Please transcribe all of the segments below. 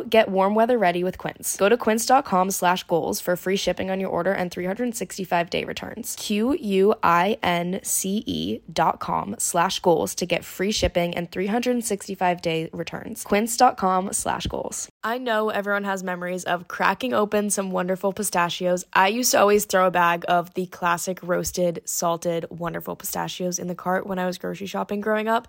get warm weather ready with Quince. Go to quince.com slash goals for free shipping on your order and 365 day returns. Q U I N C E dot com slash goals to get free shipping and 365 day returns. Quince.com slash goals. I know everyone has memories of cracking open some wonderful pistachios. I used to always throw a bag of the classic roasted, salted, wonderful pistachios in the cart when I was grocery shopping growing up.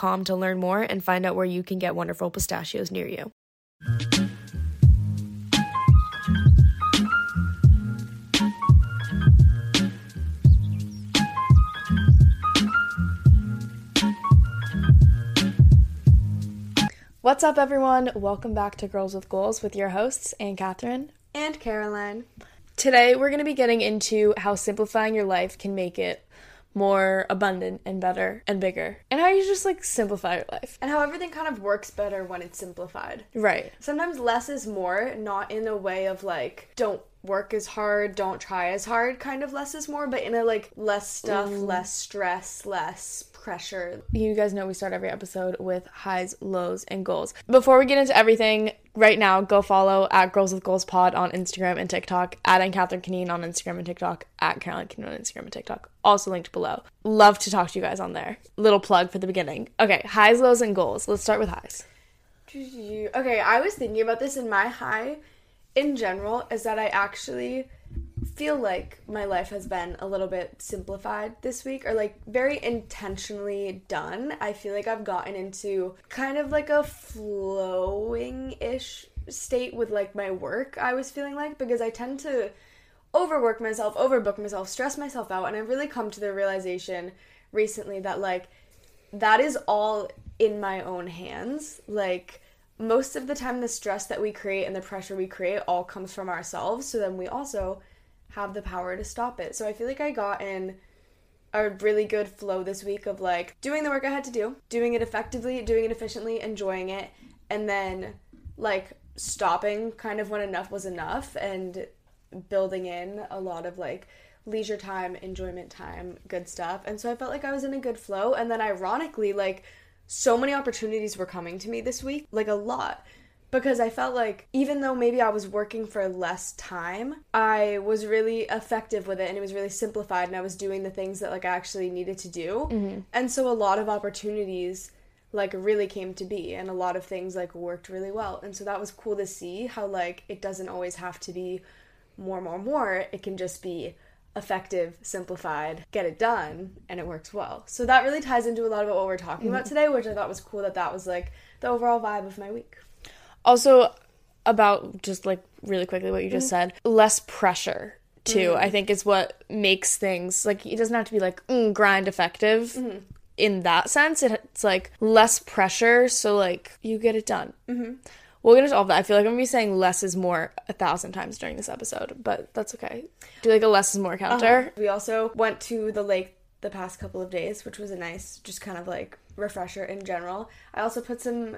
to learn more and find out where you can get wonderful pistachios near you. What's up, everyone? Welcome back to Girls with Goals with your hosts, AnnCatherine and Caroline. Today, we're going to be getting into how simplifying your life can make it more abundant and better and bigger. And how you just like simplify your life. And how everything kind of works better when it's simplified. Right. Sometimes less is more, not in a way of like, don't work as hard, don't try as hard, kind of less is more, but in a like less stuff, Ooh. less stress, less pressure. You guys know we start every episode with highs, lows, and goals. Before we get into everything, right now, go follow at Girls with Goals Pod on Instagram and TikTok, at AnnCatherine Conneen on Instagram and TikTok, at Caroline Conneen on Instagram and TikTok, also linked below. Love to talk to you guys on there. Little plug for the beginning. Okay, highs, lows, and goals. Let's start with highs. Okay, I was thinking about this, and my high in general is that I actually feel like my life has been a little bit simplified this week or like very intentionally done. I feel like I've gotten into kind of like a flowing ish state with like my work, I was feeling like, because I tend to overwork myself, overbook myself, stress myself out. And I've really come to the realization recently that like that is all in my own hands. Like, most of the time, the stress that we create and the pressure we create all comes from ourselves. So then we also have the power to stop it. So I feel like I got in a really good flow this week of like doing the work I had to do, doing it effectively, doing it efficiently, enjoying it, and then like stopping kind of when enough was enough and building in a lot of like leisure time, enjoyment time, good stuff. And so I felt like I was in a good flow. And then ironically, like so many opportunities were coming to me this week, like a lot because I felt like even though maybe I was working for less time, I was really effective with it and it was really simplified and I was doing the things that like I actually needed to do. Mm-hmm. And so a lot of opportunities like really came to be and a lot of things like worked really well. And so that was cool to see how like it doesn't always have to be more more more. It can just be effective, simplified, get it done, and it works well. So that really ties into a lot of what we're talking mm-hmm. about today, which I thought was cool that that was like the overall vibe of my week. Also, about just like really quickly what you just mm-hmm. said, less pressure too. I think is what makes things like it doesn't have to be like mm, grind effective. In that sense, it's like less pressure, so like you get it done. Mm-hmm. We'll get into all of that. I feel like I'm gonna be saying less is more a thousand times during this episode, but that's okay. Do like a less is more counter. We also went to the lake the past couple of days, which was a nice, just kind of like refresher in general. I also put some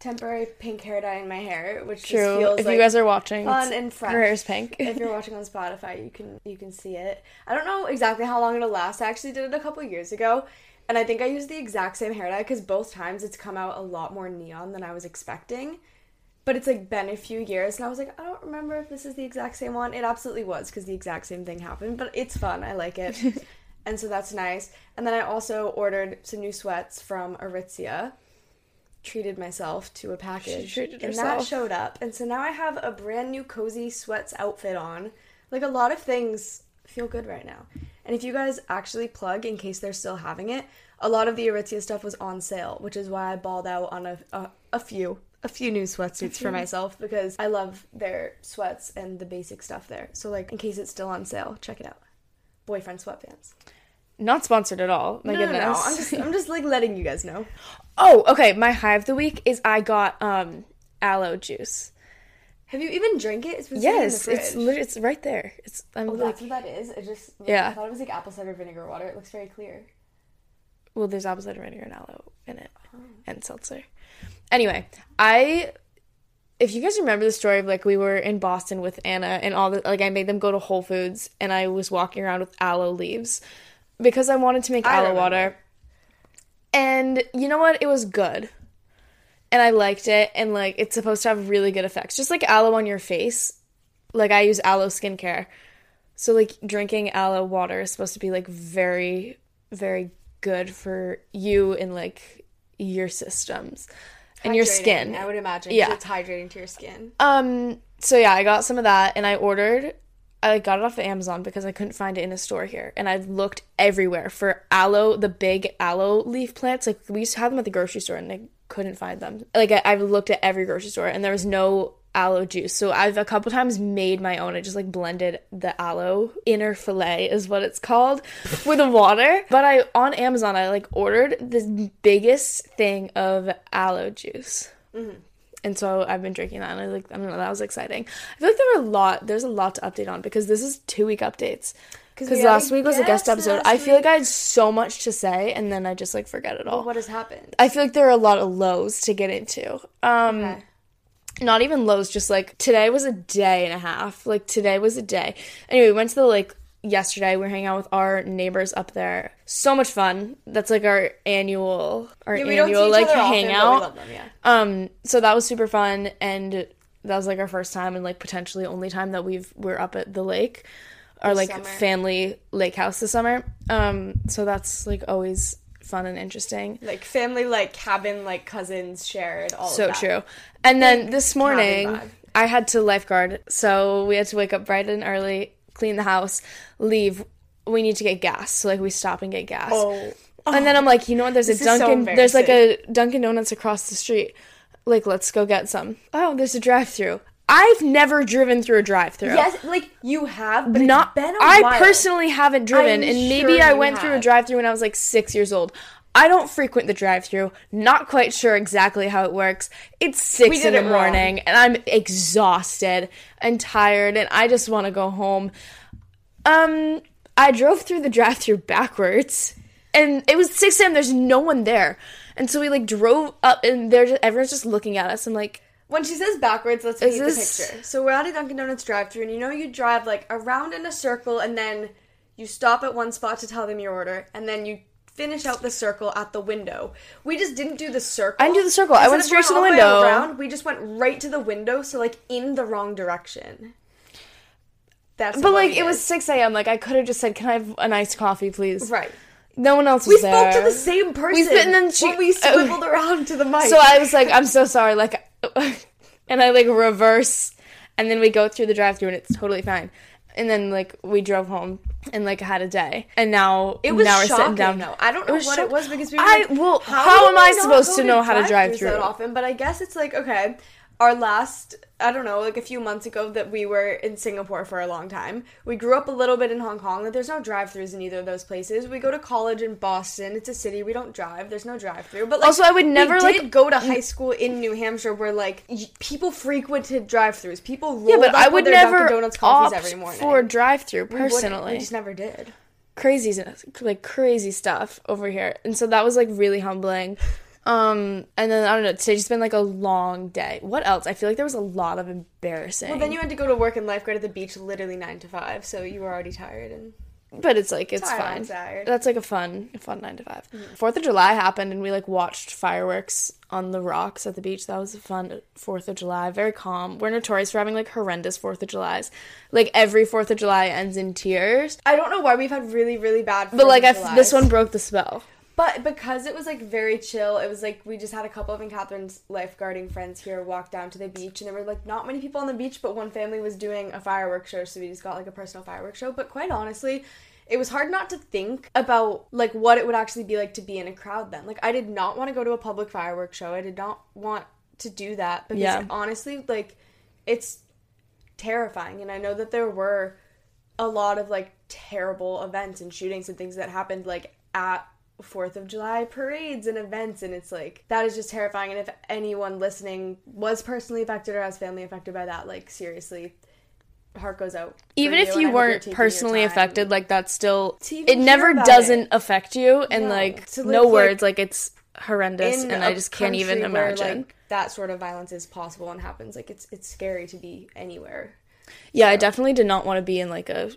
temporary pink hair dye in my hair, which just True. feels If like you guys are watching, fun and fresh. her hair's pink. if you're watching on Spotify, you can you can see it. I don't know exactly how long it'll last. I actually did it a couple years ago, and I think I used the exact same hair dye because both times it's come out a lot more neon than I was expecting. But it's like been a few years, and I was like, I don't remember if this is the exact same one. It absolutely was because the exact same thing happened. But it's fun. I like it, and so that's nice. And then I also ordered some new sweats from Aritzia. Treated myself to a package, treated and that showed up. And so now I have a brand new cozy sweats outfit on. Like a lot of things feel good right now. And if you guys actually plug, in case they're still having it, a lot of the Aritzia stuff was on sale, which is why I balled out on a a, a few a few new sweatsuits for myself because I love their sweats and the basic stuff there. So like in case it's still on sale, check it out. Boyfriend sweatpants. Not sponsored at all. My no, goodness. no, no. I'm just I'm just like letting you guys know. Oh, okay. My high of the week is I got um aloe juice. Have you even drank it? It's been sitting in the Yes, it's it's right there. It's I'm Oh, like that's what that is. It just Yeah. I thought it was like apple cider vinegar water. It looks very clear. well, there's apple cider vinegar and aloe in it, Oh. and seltzer. Anyway, I if you guys remember the story of like we were in Boston with Anna and all the like I made them go to Whole Foods and I was walking around with aloe leaves because I wanted to make I aloe remember. water. And you know what? It was good. And I liked it and like it's supposed to have really good effects. Just like aloe on your face. Like I use aloe skincare. So like drinking aloe water is supposed to be like very very good for you and like your systems and your skin. I would imagine. Yeah. Yeah. It's hydrating to your skin. Um so yeah, I got some of that and I ordered I got it off of Amazon because I couldn't find it in a store here. And I looked everywhere for aloe, the big aloe leaf plants. Like we used to have them at the grocery store and I couldn't find them. Like I, I've looked at every grocery store and there was no aloe juice. So I've a couple times made my own. I just like blended the aloe inner fillet is what it's called with the water. But I on Amazon I like ordered the biggest thing of aloe juice mm-hmm. And so I've been drinking that, and I like I don't know that was exciting. I feel like there were a lot. There's a lot to update on because this is two week updates. Because we last week was a guest episode. I feel like. I had so much to say, and then I just like forget it all. What has happened? I feel like there are a lot of lows to get into. Um, Okay. not even lows, just like today was a day and a half. Like today was a day. Anyway, we went to the lake yesterday. We are hanging out with our neighbors up there. So much fun. That's like our annual our Yeah, we don't see annual like other often, but we hangout. them, yeah. Um, so that was super fun, and that was like our first time and like potentially only time that we've we're up at the lake, our like summer. family lake house this summer. Um, so that's like always fun and interesting. Like family, like cabin, like cousins shared. All So of that. true. And then this morning. I had to lifeguard, so we had to wake up bright and early, clean the house, leave. We need to get gas, so like we stop and get gas. Oh, And then I'm like, you know what? There's a This is so Dunkin'. there's like a Dunkin' Donuts across the street. Like, let's go get some. Oh, there's a drive-through. I've never driven through a drive-through. yes, like you have, but Not. a I while. personally haven't driven, I'm and maybe sure I went through a drive-through when I was like six years old. I don't frequent the drive-through. Not quite sure exactly how it works. It's six in the it wrong. morning, and I'm exhausted and tired, and I just want to go home. Um, I drove through the drive-through backwards, and it was six a.m. There's no one there, and so we like drove up, and they're just, everyone's just looking at us. I'm like, When she says backwards, let's paint this- the picture. So we're at a Dunkin' Donuts drive-through, and you know you drive like around in a circle, and then you stop at one spot to tell them your order, and then you finish out the circle at the window. We just didn't do the circle. I didn't do the circle. I went straight to the window. Around, we just went right to the window, so like in the wrong direction. That's but like we it was six a.m. Like I could have just said, "Can I have an iced coffee, please?" right. No one else was We spoke to the same person. sp- and then she- we oh. swiveled around to the mic. So I was like, I'm so sorry. Like, and I like reverse, and then we go through the drive-through, and it's totally fine. And then like we drove home and like had a day, and now It was now we're shocking, sitting down. though. I don't know what it was because we were I well, how, do am I supposed to know how to drive through? that often? But I guess it's like okay. Our last I don't know, like a few months ago that we were in Singapore for a long time. We grew up a little bit in Hong Kong. Like there's no drive-throughs in either of those places. We go to college in Boston. It's a city. We don't drive. There's no drive-through. But like, Also, I would never, we did like- go to high school in New Hampshire where like y- people frequented drive-throughs. People rolled Yeah, but I would never Dunkin' Donuts coffees opt every morning. for drive-through We personally. we just never did. crazy like crazy stuff over here and so that was like really humbling um and then i don't know today's just been like a long day. What else? I feel like there was a lot of embarrassing. Well, then you had to go to work and lifeguard at the beach literally nine to five, so you were already tired and but it's like it's Tired, fine. tired. that's like a fun a fun nine to 5 fourth of july happened and we like watched fireworks on the rocks at the beach. That was a fun fourth of july. Very calm. We're notorious for having like horrendous fourth of julys. Like every fourth of july ends in tears. I don't know why we've had really really bad. but like I of f- this one broke the spell But because it was like very chill, it was like we just had a couple of Catherine's lifeguarding friends here walk down to the beach, and there were like not many people on the beach, but one family was doing a fireworks show, so we just got like a personal fireworks show. But quite honestly, it was hard not to think about like what it would actually be like to be in a crowd then. Like I did not want to go to a public fireworks show. I did not want to do that because Yeah. honestly, like it's terrifying, and I know that there were a lot of like terrible events and shootings and things that happened like at Fourth of July parades and events, and it's like that is just terrifying. And if anyone listening was personally affected or has family affected by that, like seriously, heart goes out. even if I you weren't personally affected like that's still it never doesn't it. affect you and No, like no live, like, words like it's horrendous and I just can't even country where, imagine like, that sort of violence is possible and happens. Like it's it's scary to be anywhere. yeah i definitely did not want to be in like a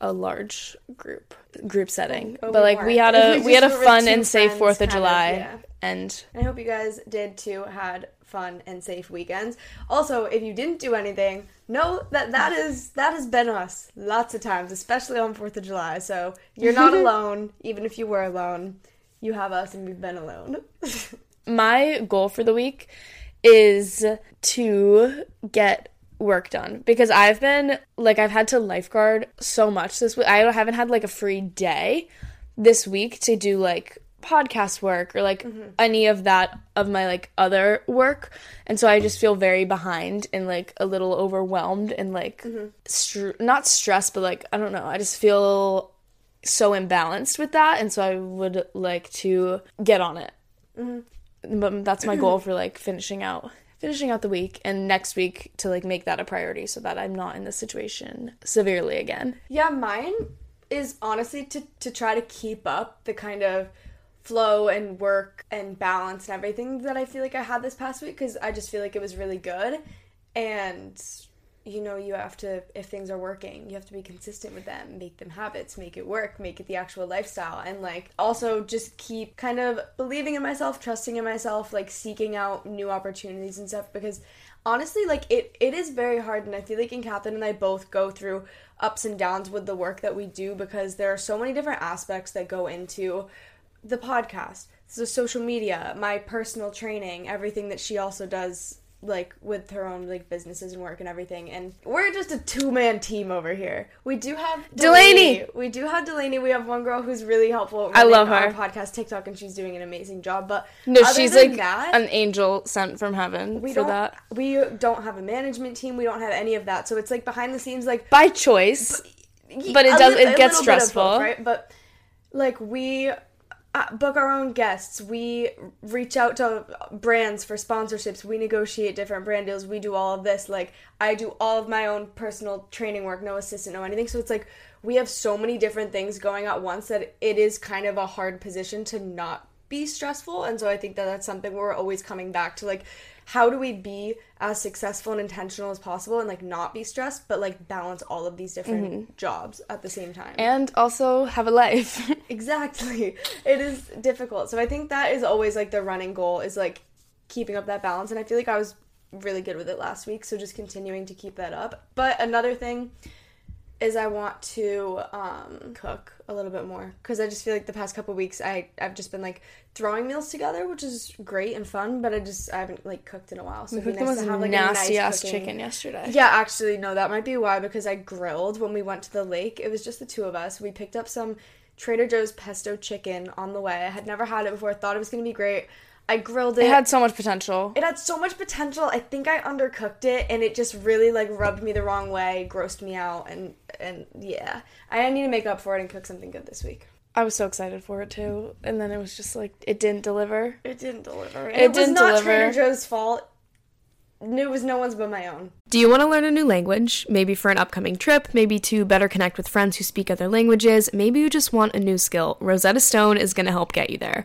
a large group group setting Oh, but we like we had a We we had a just were with fun and safe fourth of kind of, july yeah. and I hope you guys did too, had fun and safe weekends. Also, if you didn't do anything, know that that is that has been us lots of times, especially on 4th of July. So, you're not alone, even if you were alone. You have us and we've been alone. my goal for the week is to get work done. Because I've been like I've had to lifeguard so much this week. I haven't had like a free day this week to do like podcast work or like mm-hmm. any of that of my like other work. And so i just feel very behind and like a little overwhelmed and like mm-hmm. str- not stressed but like i don't know. I just feel so imbalanced with that. And so i would like to get on it. Mm-hmm. But that's my goal for like finishing out finishing out the week and next week to like make that a priority so that i'm not in this situation severely again Yeah, mine is honestly to to try to keep up the kind of flow and work and balance and everything that I feel like I had this past week because I just feel like it was really good. And you know, you have to if things are working, you have to be consistent with them, make them habits, make it work, make it the actual lifestyle, and like also just keep kind of believing in myself, trusting in myself, like seeking out new opportunities and stuff because honestly like it it is very hard. And i feel like AnnCatherine and i both go through ups and downs with the work that we do because there are so many different aspects that go into the podcast the social media my personal training everything that she also does like with her own like businesses and work and everything and we're just a two-man team over here. We do have Delaney! we do have delaney. We have one girl who's really helpful I love her. podcast tiktok and she's doing an amazing job but no she's like that, an angel sent from heaven we for that. we don't have a management team. We don't have any of that. So it's like behind the scenes like by choice But it does- it gets little bit of stressful. both, right? But like we uh, book our own guests. We reach out to brands for sponsorships. We negotiate different brand deals. We do all of this. Like i do all of my own personal training work no assistant no anything. So it's like we have so many different things going at once that it is kind of a hard position to not be stressful. And so i think that that's something we're always coming back to like how do we be as successful and intentional as possible and like not be stressed but like balance all of these different mm-hmm. jobs at the same time? And also have a life. Exactly. It is difficult. So i think that is always like the running goal is like keeping up that balance and i feel like i was really good with it last week so just continuing to keep that up. But another thing is I want to um, cook a little bit more because I just feel like the past couple weeks I I've just been like throwing meals together, which is great and fun. But I just I haven't like cooked in a while, so we cooked the nice most to have like nasty nice ass cooking- chicken yesterday Yeah, actually, no, that might be why because I grilled when we went to the lake. It was just the two of us. We picked up some Trader Joe's pesto chicken on the way. I had never had it before. Thought it was gonna be great. I grilled it. It had so much potential. It had so much potential. I think I undercooked it and it just really like rubbed me the wrong way, grossed me out and and yeah. I need to make up for it and cook something good this week. I was so excited for it too, and then it was just like it didn't deliver. It didn't deliver. And It it, was didn't not deliver. Trader Joe's fault. It was no one's but my own. Do you want to learn a new language? Maybe for an upcoming trip, maybe to better connect with friends who speak other languages, maybe you just want a new skill. Rosetta Stone is going to help get you there.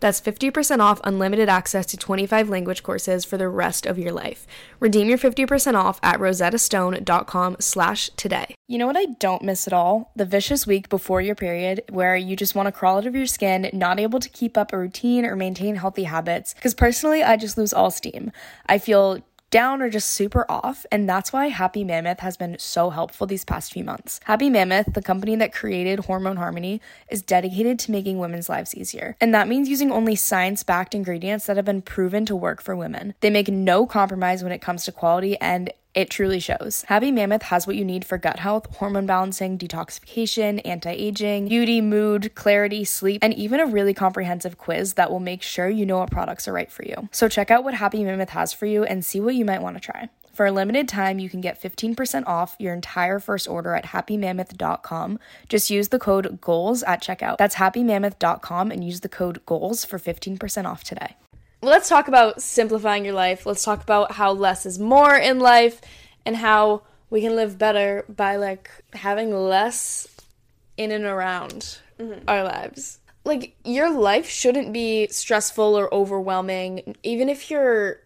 That's 50% off unlimited access to 25 language courses for the rest of your life. Redeem your 50% off at rosettastone.com slash today. You know what I don't miss at all? The vicious week before your period where you just want to crawl out of your skin, not able to keep up a routine or maintain healthy habits. Because personally, I just lose all steam. I feel down or just super off, and that's why Happy Mammoth has been so helpful these past few months. Happy Mammoth, the company that created Hormone Harmony, is dedicated to making women's lives easier. And that means using only science backed ingredients that have been proven to work for women. They make no compromise when it comes to quality, and it truly shows. Happy Mammoth has what you need for gut health, hormone balancing, detoxification, anti aging, beauty, mood, clarity, sleep, and even a really comprehensive quiz that will make sure you know what products are right for you. So check out what Happy Mammoth has for you and see what you might want to try. For a limited time, you can get 15% off your entire first order at happymammoth.com. Just use the code GOALS at checkout. That's happymammoth.com and use the code GOALS for 15% off today. Let's talk about simplifying your life. Let's talk about how less is more in life and how we can live better by like having less in and around mm-hmm. our lives. Like your life shouldn't be stressful or overwhelming even if you're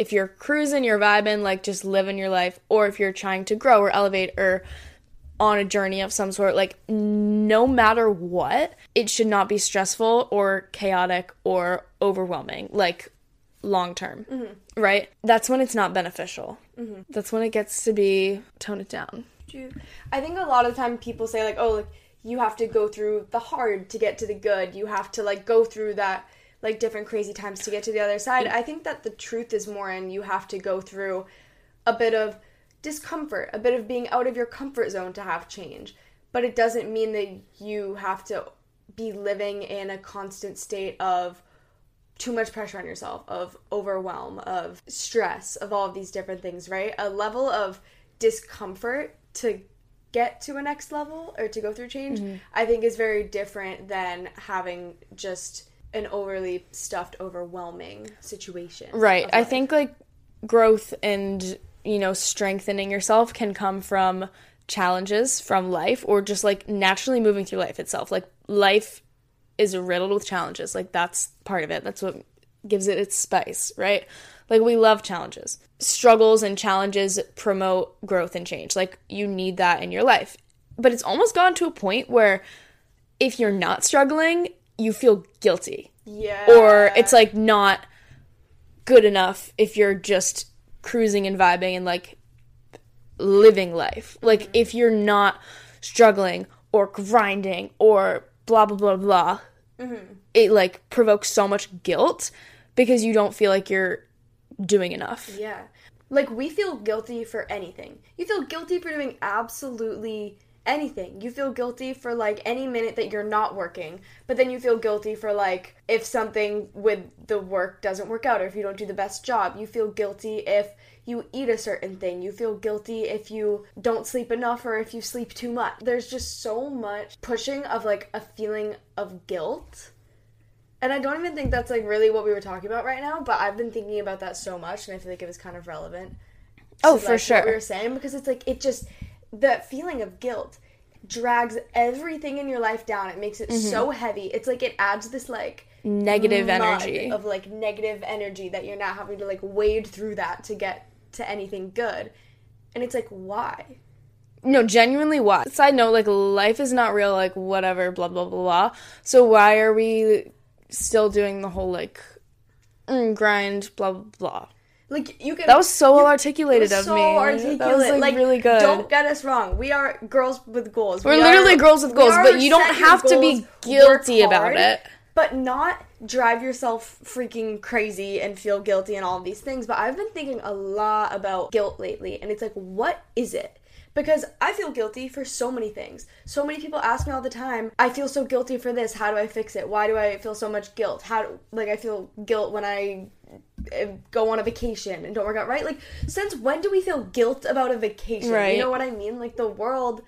if you're cruising, you're vibing, like just living your life, or if you're trying to grow or elevate or on a journey of some sort, like no matter what, it should not be stressful or chaotic or overwhelming, like long term, mm-hmm. right? That's when it's not beneficial. Mm-hmm. That's when it gets to be tone it down. I think a lot of the time people say like, oh, like you have to go through the hard to get to the good. You have to like go through that like different crazy times to get to the other side. Mm. I think that the truth is more in you have to go through a bit of discomfort, a bit of being out of your comfort zone to have change. But it doesn't mean that you have to be living in a constant state of too much pressure on yourself, of overwhelm, of stress, of all of these different things, right? A level of discomfort to get to a next level or to go through change, mm-hmm. I think is very different than having just an overly stuffed, overwhelming situation. Right. I think like growth and, you know, strengthening yourself can come from challenges from life or just like naturally moving through life itself. Like life is riddled with challenges. Like that's part of it. That's what gives it its spice, right? Like we love challenges. Struggles and challenges promote growth and change. Like you need that in your life. But it's almost gone to a point where if you're not struggling, you feel guilty yeah. or it's like not good enough if you're just cruising and vibing and like living life. Like mm-hmm. if you're not struggling or grinding or blah blah blah blah, Mm-hmm. it like provokes so much guilt because you don't feel like you're doing enough. Yeah. Like we feel guilty for anything. You feel guilty for doing absolutely anything. You feel guilty for like any minute that you're not working, but then you feel guilty for like if something with the work doesn't work out or if you don't do the best job. You feel guilty if you eat a certain thing. You feel guilty if you don't sleep enough or if you sleep too much. There's just so much pushing of like a feeling of guilt. And I don't even think that's like really what we were talking about right now, but I've been thinking about that so much and I feel like it was kind of relevant. Oh, to, for like, sure. What we were saying because it's like it just the feeling of guilt drags everything in your life down. It makes it mm-hmm. so heavy. It's like it adds this like Negative energy. of like negative energy that you're not having to like wade through that to get to anything good. And it's like why? No, genuinely why? Side note, like life is not real, like whatever, blah blah blah blah. So why are we still doing the whole like mm, grind, blah blah blah? Like you can That was so well articulated of so me. articulate. That was like, really good. Don't get us wrong. We are girls with goals. We're We literally are- girls with goals, but you don't have to be guilty about it. But not drive yourself freaking crazy and feel guilty and all of these things. But I've been thinking a lot about guilt lately, and it's like, what is it? Because I feel guilty for so many things. So many people ask me all the time, I feel so guilty for this. How do I fix it? Why do I feel so much guilt? How do, like I feel guilt when I uh, go on a vacation and don't work out right? Like since when do we feel guilt about a vacation? Right. You know what I mean? Like the world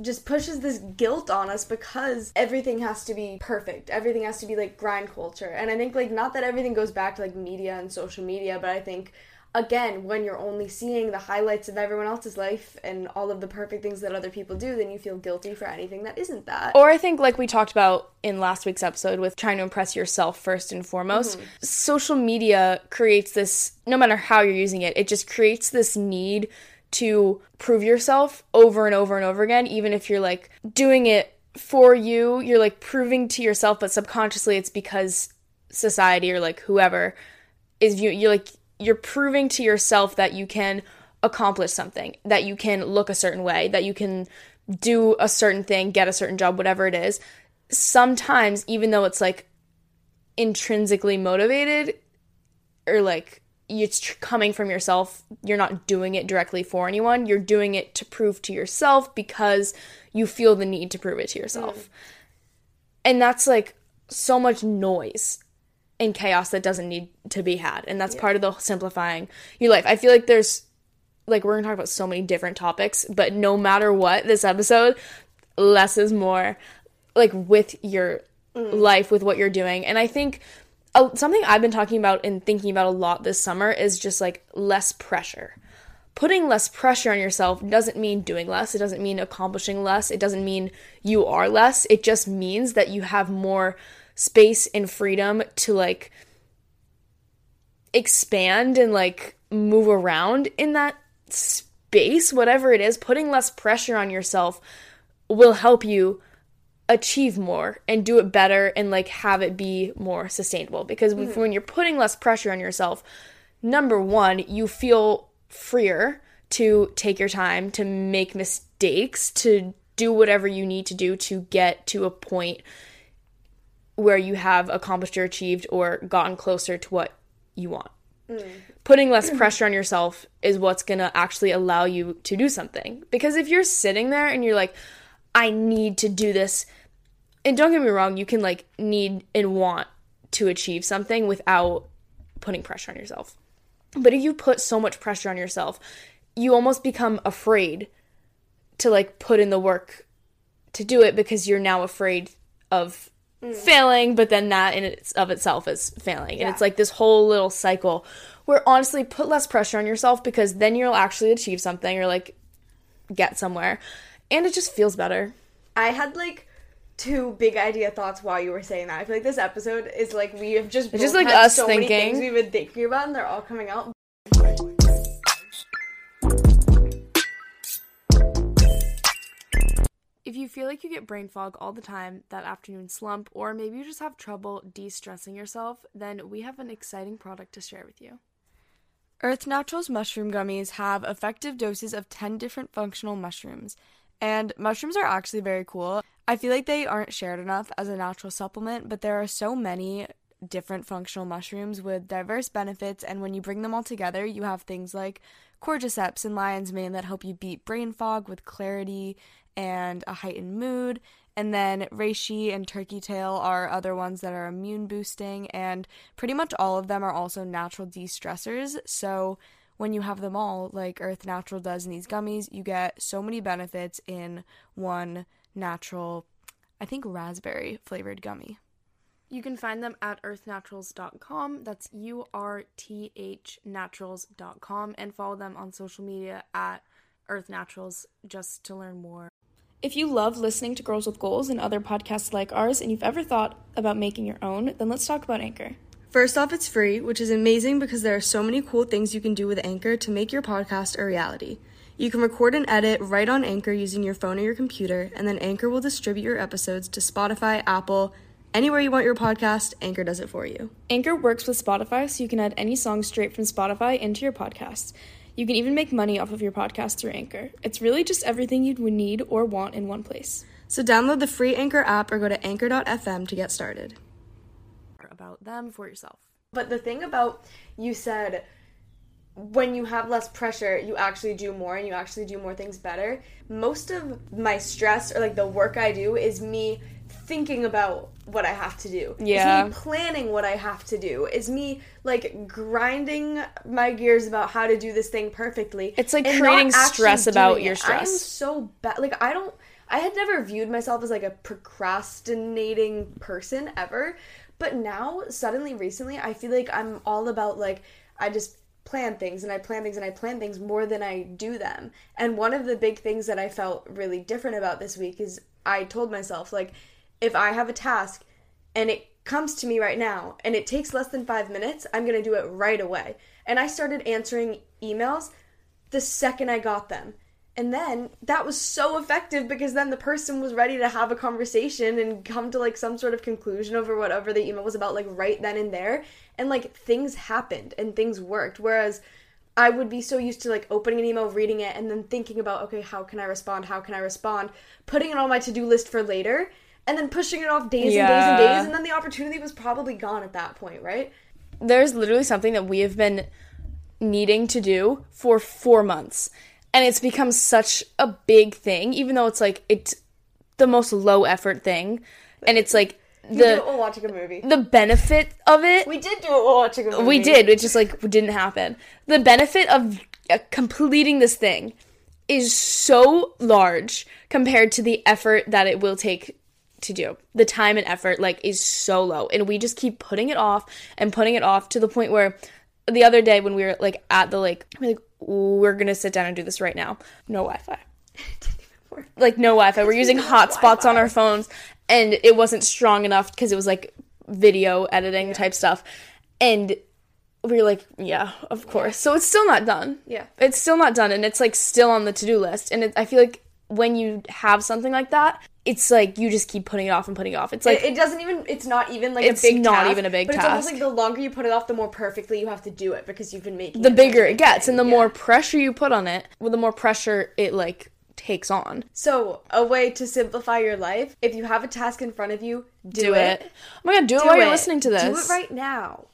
just pushes this guilt on us because everything has to be perfect. Everything has to be like grind culture. And I think like not that everything goes back to like media and social media, but I think again, when you're only seeing the highlights of everyone else's life and all of the perfect things that other people do, then you feel guilty for anything that isn't that. Or I think, like we talked about in last week's episode, with trying to impress yourself first and foremost, mm-hmm. social media creates this, no matter how you're using it, it just creates this need to prove yourself over and over and over again, even if you're like doing it for you, you're like proving to yourself, but subconsciously it's because society or like whoever is view you're like you're proving to yourself that you can accomplish something, that you can look a certain way, that you can do a certain thing, get a certain job, whatever it is. Sometimes, even though it's like intrinsically motivated or like it's tr- coming from yourself, you're not doing it directly for anyone. You're doing it to prove to yourself because you feel the need to prove it to yourself. Mm. And that's like so much noise and chaos that doesn't need to be had. And that's part of the simplifying your life. I feel like there's like we're gonna talk about so many different topics, but no matter what this episode, less is more. Like with your mm. life, with what you're doing, and I think uh, something I've been talking about and thinking about a lot this summer is just like less pressure. Putting less pressure on yourself doesn't mean doing less. It doesn't mean accomplishing less. It doesn't mean you are less. It just means that you have more space and freedom to like expand and like move around in that space, whatever it is. Putting less pressure on yourself will help you achieve more and do it better and like have it be more sustainable. Because hmm. when you're putting less pressure on yourself number 1 you feel freer to take your time to make mistakes to do whatever you need to do to get to a point where you have accomplished or achieved or gotten closer to what you want. Hmm. Putting less pressure on yourself is what's to actually allow you to do something. Because if you're sitting there and you're like, I need to do this, and don't get me wrong, you can like need and want to achieve something without putting pressure on yourself. But if you put so much pressure on yourself, you almost become afraid to like put in the work to do it because you're now afraid of mm. failing, but then that in its of itself is failing. And it's like this whole little cycle where honestly put less pressure on yourself because then you'll actually achieve something or like get somewhere. And it just feels better. I had like two big idea thoughts while you were saying that. I feel like this episode is like we have just It's just like us so many thinking. things we've been thinking about and they're all coming out. If you feel like you get brain fog all the time, that afternoon slump, or maybe you just have trouble de stressing yourself, then we have an exciting product to share with you. Urth Naturals mushroom gummies have effective doses of 10 different functional mushrooms. And mushrooms are actually very cool. I feel like they aren't shared enough as a natural supplement, but there are so many different functional mushrooms with diverse benefits, and when you bring them all together, you have things like cordyceps and lion's mane that help you beat brain fog with clarity and a heightened mood. And then reishi and turkey tail are other ones that are immune boosting, and pretty much all of them are also natural de stressors. So, when you have them all, like Urth Natural does in these gummies, you get so many benefits in one natural, I think, raspberry flavored gummy. You can find them at urthnaturals.com. That's U R T H naturals.com and follow them on social media at urthnaturals just to learn more. If you love listening to Girls with Goals and other podcasts like ours and you've ever thought about making your own, then let's talk about Anchor. First off, it's free, which is amazing because there are so many cool things you can do with Anchor to make your podcast a reality. You can record and edit right on Anchor using your phone or your computer, and then Anchor will distribute your episodes to Spotify, Apple, anywhere you want your podcast, Anchor does it for you. Anchor works with Spotify, so you can add any song straight from Spotify into your podcast. You can even make money off of your podcast through Anchor. It's really just everything you'd need or want in one place. So download the free Anchor app or go to anchor.fm to get started. About them for yourself. But the thing about you said when you have less pressure, you actually do more and you actually do more things better. Most of my stress or like the work I do is me thinking about what I have to do. Yeah. Is me planning what I have to do. Is me like grinding my gears about how to do this thing perfectly. It's like creating stress about your stress. I am so bad. Like I don't. I had never viewed myself as like a procrastinating person ever, but now suddenly recently I feel like I'm all about like I just plan things and I plan things and I plan things more than I do them. And one of the big things that I felt really different about this week is I told myself like if I have a task and it comes to me right now and it takes less than 5 minutes, I'm going to do it right away. And I started answering emails the second I got them. And then that was so effective because then the person was ready to have a conversation and come to like some sort of conclusion over whatever the email was about, like right then and there. And like things happened and things worked. Whereas I would be so used to like opening an email, reading it, and then thinking about, okay, how can I respond? How can I respond? Putting it on my to do list for later, and then pushing it off days and days and days. And then the opportunity was probably gone at that point, right? There's literally something that we have been needing to do for four months. And it's become such a big thing, even though it's like it's the most low effort thing. And it's like We did it the while watching a movie. the benefit of it We did do it while watching a movie. we did it just like didn't happen the benefit of uh, completing this thing is so large compared to the effort that it will take to do the time and effort like is so low and we just keep putting it off and putting it off to the point where the other day when we were like at the lake we're like we're gonna sit down and do this right now no wi-fi like no Wi-Fi. We're using hotspots on our phones, and it wasn't strong enough because it was like video editing type stuff, and we were like, yeah, of course. So it's still not done. Yeah. it's still not done, and it's like still on the to-do list. And it, I feel like when you have something like that, it's like you just keep putting it off and putting it off. It's like it, it doesn't even. It's not even like It's a big. not task, even a big but It's almost like the longer you put it off, the more perfectly you have to do it because you've been making the it bigger it gets, and the Yeah. more pressure you put on it, well, the more pressure it like takes on. So a way to simplify your life: if you have a task in front of you, do, Do it. it. Oh my god, do, it while it. you're listening to this. Do it right now.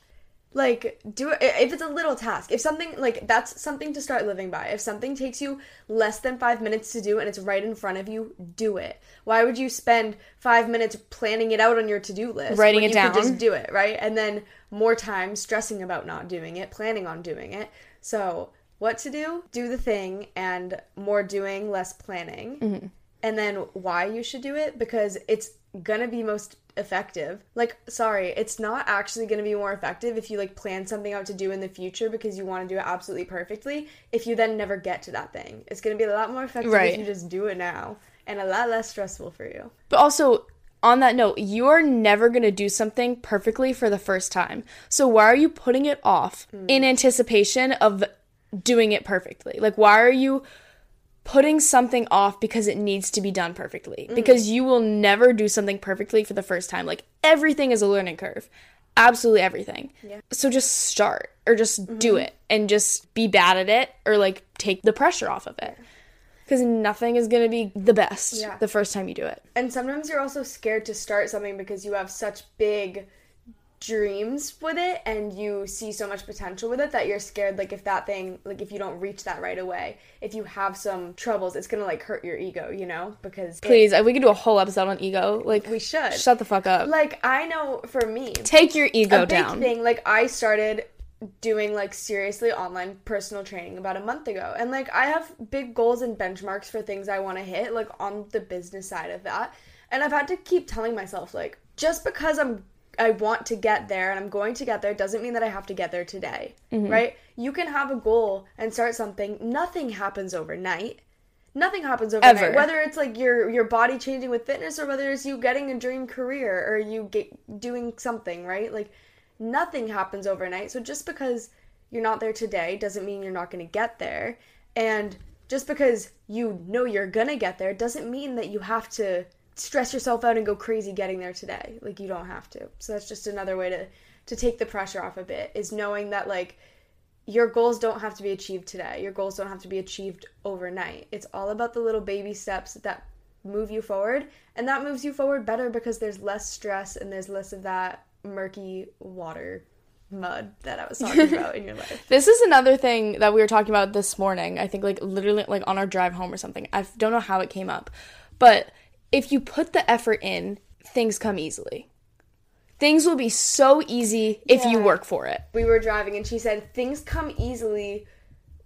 Like do it if it's a little task. If something like that's something to start living by. If something takes you less than 5 minutes to do and it's right in front of you, do it. Why would you spend 5 minutes planning it out on your to-do list Writing when it you could down. just do it, right? And then more time stressing about not doing it, planning on doing it. So, what to do? Do the thing and more doing, less planning Mm-hmm. and then why you should do it because it's gonna be most effective like sorry it's not actually gonna be more effective if you like plan something out to do in the future because you want to do it absolutely perfectly if you then never get to that thing it's gonna be a lot more effective Right. if you just do it now and a lot less stressful for you But also, on that note, you're never going to do something perfectly for the first time. So why are you putting it off in mm. anticipation of doing it perfectly? Like, why are you putting something off because it needs to be done perfectly? Mm. Because you will never do something perfectly for the first time. Like, everything is a learning curve. Absolutely everything. Yeah. So just start or just mm-hmm. do it and just be bad at it or like take the pressure off of it. Because nothing is going to be the best Yeah. the first time you do it. and sometimes you're also scared to start something because you have such big dreams with it and you see so much potential with it that you're scared like if that thing like if you don't reach that right away if you have some troubles it's gonna like hurt your ego you know because it- Please, uh, we could do a whole episode on ego. Like, we should shut the fuck up. like i know for me Take your ego a big down. thing like i started doing like seriously online personal training about a month ago and like i have big goals and benchmarks for things i want to hit like on the business side of that and i've had to keep telling myself like just because i'm i want to get there and i'm going to get there doesn't mean that i have to get there today mm-hmm. right? You can have a goal and start something nothing happens overnight. Nothing happens overnight. Ever. whether it's like your your body changing with fitness or whether it's you getting a dream career or you get doing something right? Like nothing happens overnight. So just because you're not there today doesn't mean you're not going to get there. And just because you know you're going to get there doesn't mean that you have to stress yourself out and go crazy getting there today like you don't have to so that's just another way to to take the pressure off a bit is knowing that like your goals don't have to be achieved today. Your goals don't have to be achieved overnight. It's all about the little baby steps that move you forward, and that moves you forward better because there's less stress and there's less of that murky water mud that I was talking about in your life. This is another thing that we were talking about this morning. I think like literally like on our drive home or something. I don't know how it came up. But if you put the effort in, things come easily. Things will be so easy if you work for it. We were driving and she said things come easily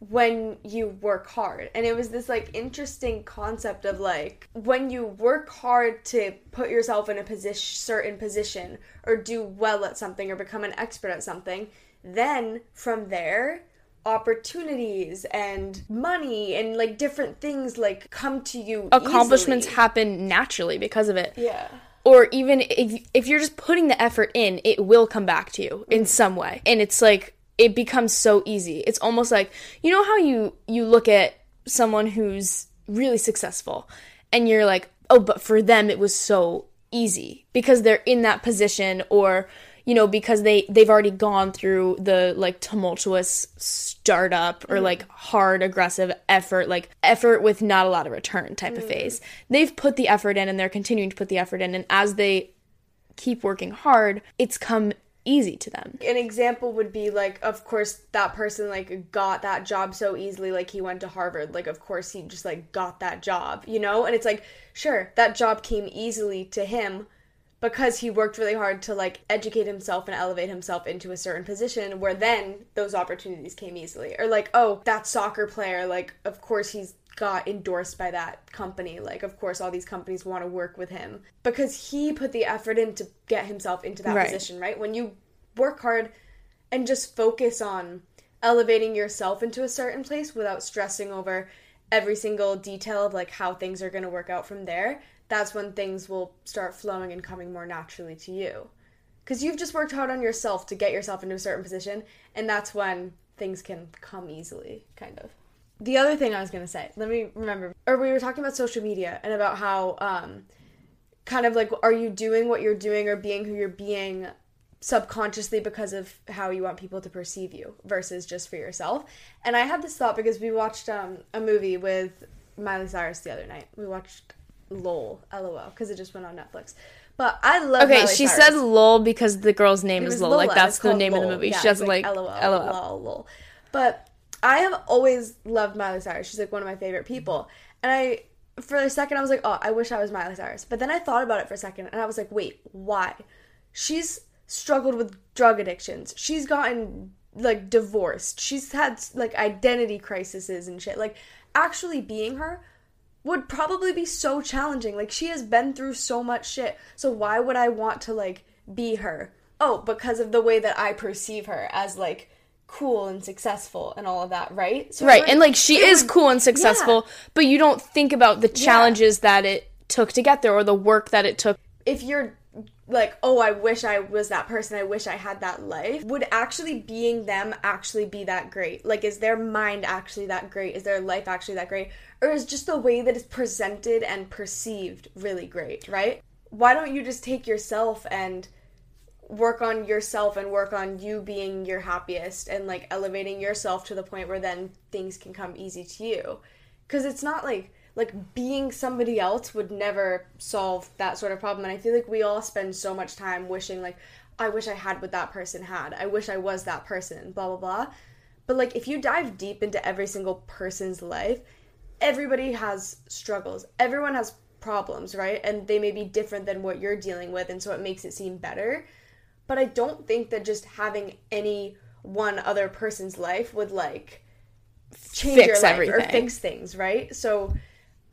when you work hard. And it was this like interesting concept of like when you work hard to put yourself in a position certain position or do well at something or become an expert at something, then from there opportunities and money and like different things like come to you Accomplishments easily. happen naturally because of it. yeah or even if if you're just putting the effort in, it will come back to you in mm. some way. And it's like it becomes so easy. It's almost like you know how you you look at someone who's really successful and you're like, "Oh, but for them it was so easy because they're in that position or you know because they they've already gone through the like tumultuous startup or mm. like hard aggressive effort like effort with not a lot of return type of mm. phase. They've put the effort in and they're continuing to put the effort in. And as they keep working hard it's come easy to them. An example would be like of course that person like got that job so easily like he went to harvard. Like of course he just like got that job you know? And it's like sure that job came easily to him because he worked really hard to like educate himself and elevate himself into a certain position where then those opportunities came easily. Or like oh that soccer player like of course he's got endorsed by that company. Like of course all these companies want to work with him. Because he put the effort in to get himself into that Right. position right? When you work hard and just focus on elevating yourself into a certain place without stressing over every single detail of like how things are going to work out from there that's when things will start flowing and coming more naturally to you because you've just worked hard on yourself to get yourself into a certain position and that's when things can come easily kind of the other thing i was going to say let me remember or we were talking about social media and about how um kind of like are you doing what you're doing or being who you're being subconsciously because of how you want people to perceive you versus just for yourself. And I had this thought because we watched um, a movie with Miley Cyrus the other night. We watched LOL, LOL, because it just went on Netflix. But I love okay Miley she Cyrus. said lol because the girl's name is lol like that's the name of the movie Yeah, she doesn't like LOL, lol lol, lol. But I have always loved Miley Cyrus. She's like one of my favorite people. And I, for a second, I was like, oh, I wish I was Miley Cyrus. But then I thought about it for a second, and I was like, wait, why? She's struggled with drug addictions. She's gotten like divorced. She's had like identity crises and shit. Like actually being her would probably be so challenging. Like she has been through so much shit. So why would I want to like be her? Oh, because of the way that I perceive her as like cool and successful and all of that, right? So right would- and like she is would- cool and successful but you don't think about the challenges that it took to get there or the work that it took if you're like, oh, I wish I was that person, I wish I had that life, would actually being them actually be that great? Like, is their mind actually that great? Is their life actually that great? Or is just the way that it's presented and perceived really great, right? Why don't you just take yourself and work on yourself and work on you being your happiest and like elevating yourself to the point where then things can come easy to you? Because it's not like like being somebody else would never solve that sort of problem and i feel like we all spend so much time wishing like I wish I had what that person had. I wish I was that person, blah, blah, blah. But like, if you dive deep into every single person's life, everybody has struggles. Everyone has problems, right? And they may be different than what you're dealing with, and so it makes it seem better. But I don't think that just having any one other person's life would like change Fix your life or fix things, right? So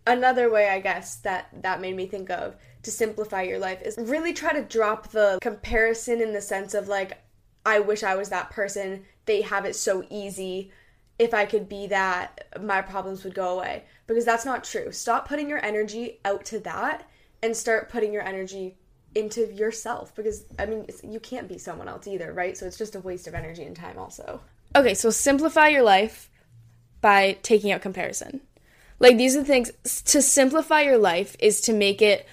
another way I guess that that made me think of to simplify your life is really try to drop the comparison in the sense of like I wish I was that person. They have it so easy. If I could be that, my problems would go away. Because that's not true. Stop putting your energy out to that and start putting your energy into yourself because I mean, you can't be someone else either, right? So it's just a waste of energy and time also. Okay, so simplify your life by taking out comparison. Like these are the things to simplify your life is to make it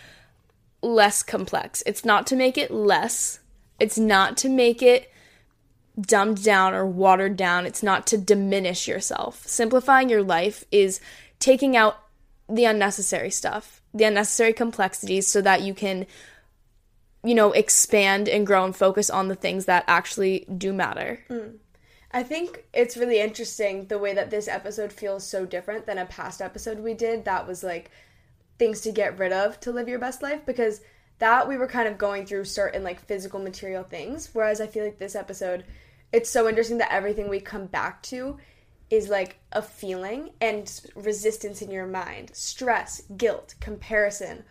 less complex. It's not to make it less. It's not to make it dumbed down or watered down. It's not to diminish yourself. Simplifying your life is taking out the unnecessary stuff, the unnecessary complexities so that you can you know, expand and grow and focus on the things that actually do matter. Mm. I think it's really interesting the way that this episode feels so different than a past episode we did that was like things to get rid of to live your best life because that we were kind of going through certain like physical material things whereas I feel like this episode it's so interesting that everything we come back to is like a feeling and resistance in your mind, stress, guilt, comparison.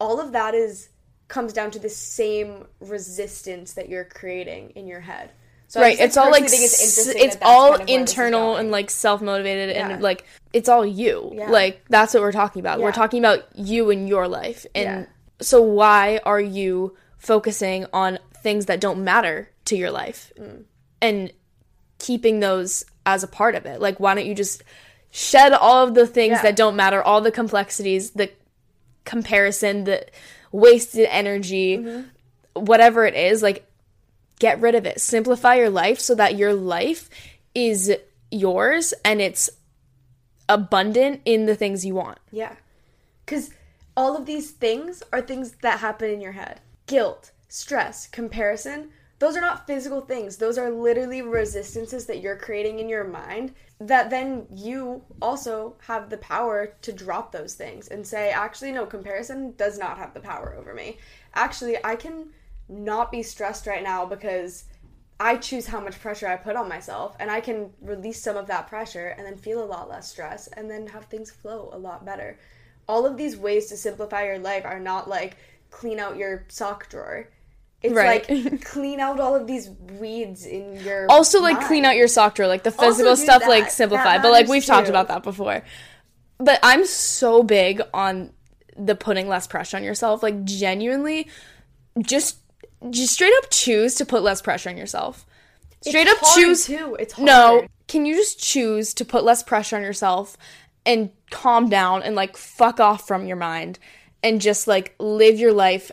All of that is comes down to the same resistance that you're creating in your head. So right it's all like it's, it's that all kind of where this is internal and like self-motivated Yeah. and like it's all you Yeah. like that's what we're talking about Yeah. we're talking about you and your life and so why are you focusing on things that don't matter to your life Mm. And keeping those as a part of it like why don't you just shed all of the things Yeah. that don't matter all the complexities the comparison the wasted energy Mm-hmm. whatever it is like get rid of it. Simplify your life so that your life is yours and it's abundant in the things you want. Yeah. Because all of these things are things that happen in your head guilt, stress, comparison. Those are not physical things. Those are literally resistances that you're creating in your mind that then you also have the power to drop those things and say, actually, no, comparison does not have the power over me. Actually, I can not be stressed right now because I choose how much pressure I put on myself and I can release some of that pressure and then feel a lot less stress and then have things flow a lot better. All of these ways to simplify your life are not like clean out your sock drawer. It's Right. like clean out all of these weeds in your Also like clean out your sock drawer, like the physical stuff that. like simplify. But like we've talked about that before. But I'm so big on the putting less pressure on yourself. Like genuinely just just straight up choose to put less pressure on yourself. Straight It's up choose too. It's hard. No, can you just choose to put less pressure on yourself and calm down and like fuck off from your mind and just like live your life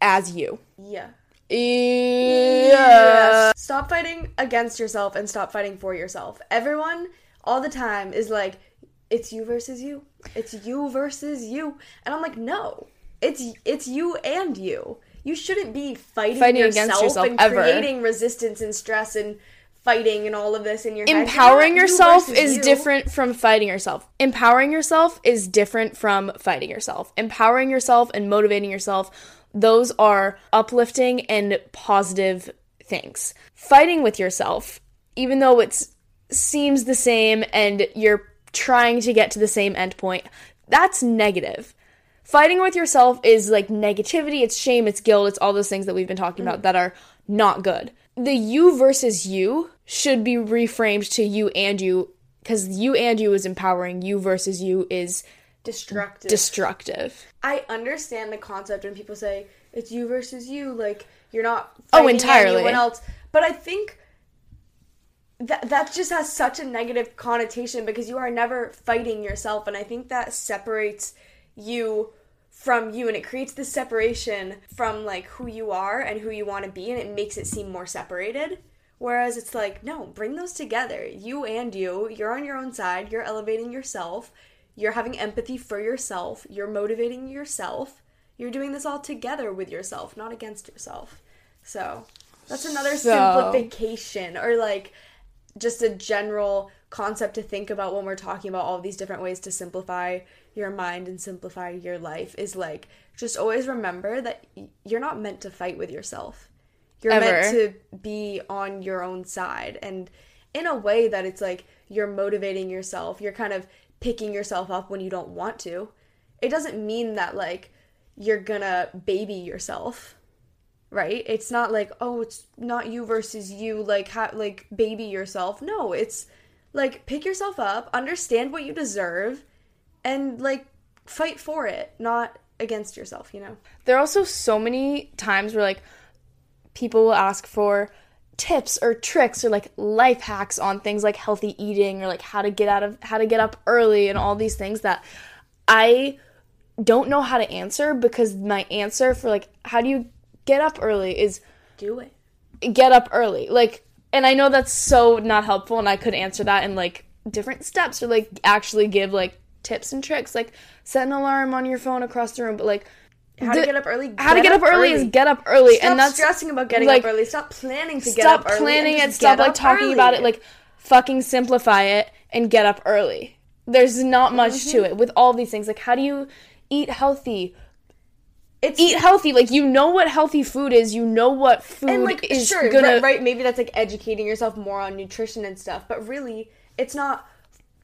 as you? Yeah. Yeah. Stop fighting against yourself and stop fighting for yourself. Everyone all the time is like, it's you versus you. It's you versus you. And I'm like, no. It's it's you and you. You shouldn't be fighting, Fighting against yourself, yourself and ever. creating resistance and stress and fighting and all of this in your. Empowering you yourself versus is you. different from fighting yourself. Empowering yourself is different from fighting yourself. Empowering yourself and motivating yourself, those are uplifting and positive things. Fighting with yourself, even though it seems the same and you're trying to get to the same endpoint, that's negative. Fighting with yourself is like negativity, it's shame, it's guilt, it's all those things that we've been talking about mm. that are not good. The you versus you should be reframed to you and you because you and you is empowering, you versus you is destructive. destructive. I understand the concept when people say it's you versus you, like you're not Oh, fighting entirely. anyone else. But I think that that just has such a negative connotation because you are never fighting yourself, and I think that separates you from you and it creates this separation from like who you are and who you want to be and it makes it seem more separated whereas it's like no bring those together you and you you're on your own side you're elevating yourself you're having empathy for yourself. You're motivating yourself. You're doing this all together with yourself not against yourself. So That's another So- simplification or like just a general concept to think about when we're talking about all these different ways to simplify your mind and simplify your life is like just always remember that you're not meant to fight with yourself. You're meant to be on your own side. And in a way that it's like you're motivating yourself. You're kind of picking yourself up when you don't want to. It doesn't mean that like you're gonna baby yourself right? It's not like oh it's not you versus you like ha- like baby yourself. No it's like pick yourself up understand what you deserve and like fight for it not against yourself you know? There are also so many times where like people will ask for tips or tricks or like life hacks on things like healthy eating or like how to get out of how to get up early and all these things that I don't know how to answer because my answer for like how do you get up early is do it get up early. Like, and I know that's so not helpful, and I could answer that in like different steps or like actually give like tips and tricks, like set an alarm on your phone across the room, but like how the- to get up early how to get up early, is get up early, stop and that's stressing about getting like, up early stop planning to get up early Stop planning and it, stop like up talking about it, like fucking simplify it and get up early. There's not much Mm-hmm. to it with all these things. Like, how do you eat healthy? it's Eat healthy. Like, you know what healthy food is. You know what food and like is sure gonna right, right maybe that's like educating yourself more on nutrition and stuff but really it's not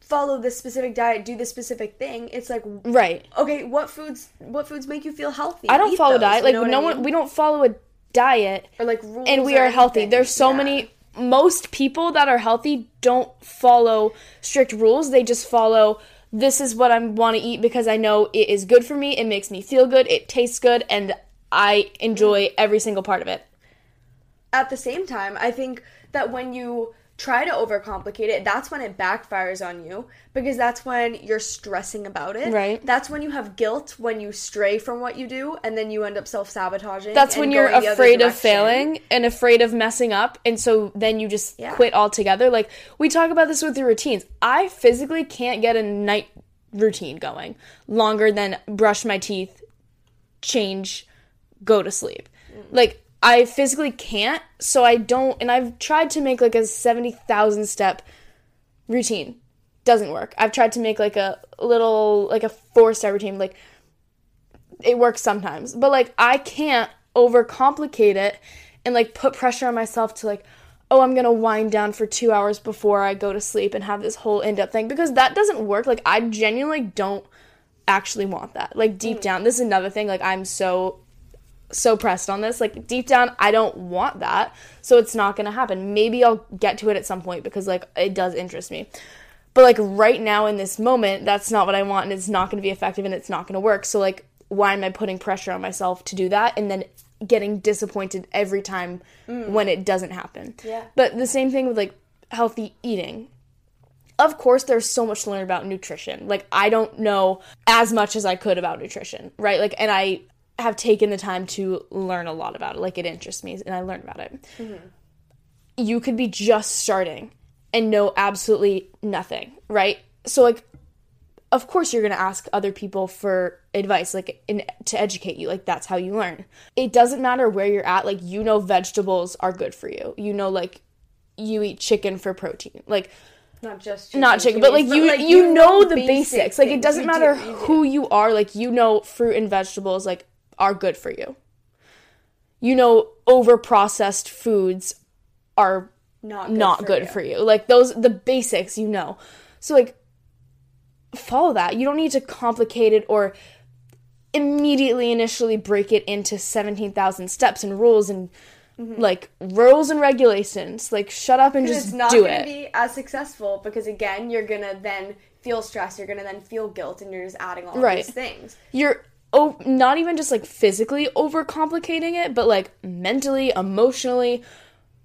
follow this specific diet do this specific thing it's like right. okay what foods what foods make you feel healthy I don't Eat follow those, diet. Like no I one, we don't follow a diet, or like rules and we are healthy. anything. There's so Yeah. many. Most people that are healthy don't follow strict rules. They just follow. This is what I want to eat because I know it is good for me. It makes me feel good. It tastes good, and I enjoy every single part of it. at the same time i think that when you try to overcomplicate it that's when it backfires on you because that's when you're stressing about it Right. that's when you have guilt when you stray from what you do and then you end up self-sabotaging That's when you're the afraid of failing and afraid of messing up, and so then you just Yeah. quit altogether. Like we talk about this with your routines. I physically can't get a night routine going longer than brush my teeth, change, go to sleep. Mm. Like I physically can't, so I don't. And I've tried to make like a seventy thousand step routine. Doesn't work. I've tried to make like a little like a four step routine. Like it works sometimes, but like I can't overcomplicate it and like put pressure on myself to like, oh, I'm gonna wind down for two hours before I go to sleep and have this whole end up thing because that doesn't work. Like I genuinely don't actually want that. Like deep mm. down, this is another thing. Like I'm so so pressed on this. Like deep down, I don't want that, so it's not gonna happen. Maybe I'll get to it at some point because like it does interest me. But like right now in this moment, that's not what I want, and it's not gonna be effective, and it's not gonna work. So like, why am I putting pressure on myself to do that, and then getting disappointed every time mm. when it doesn't happen? Yeah. But the same thing with like healthy eating of course there's so much to learn about nutrition like i don't know as much as i could about nutrition right like and i have taken the time to learn a lot about it. Like it interests me and i learn about it. Mm-hmm. You could be just starting and know absolutely nothing right? So like of course you're going to ask other people for advice like in, to educate you. Like that's how you learn. It doesn't matter where you're at. Like you know vegetables are good for you. You know like you eat chicken for protein. Like not just not chicken, but like you like, you, know, the basic basics. Like it doesn't You matter do, you do. who you are. Like you know, fruit and vegetables. Like are good for you. You know, over processed foods are not good not for good you. for you. Like those the basics, you know. So like follow that. You don't need to complicate it or immediately initially break it into 17,000 steps and rules and like rules and regulations. Like shut up and Mm-hmm. Just it's not do going to it. be as successful because again you're going to then feel stress you're going to then feel guilt and you're just adding all Right. these things you're oh not even just like physically overcomplicating it but like mentally emotionally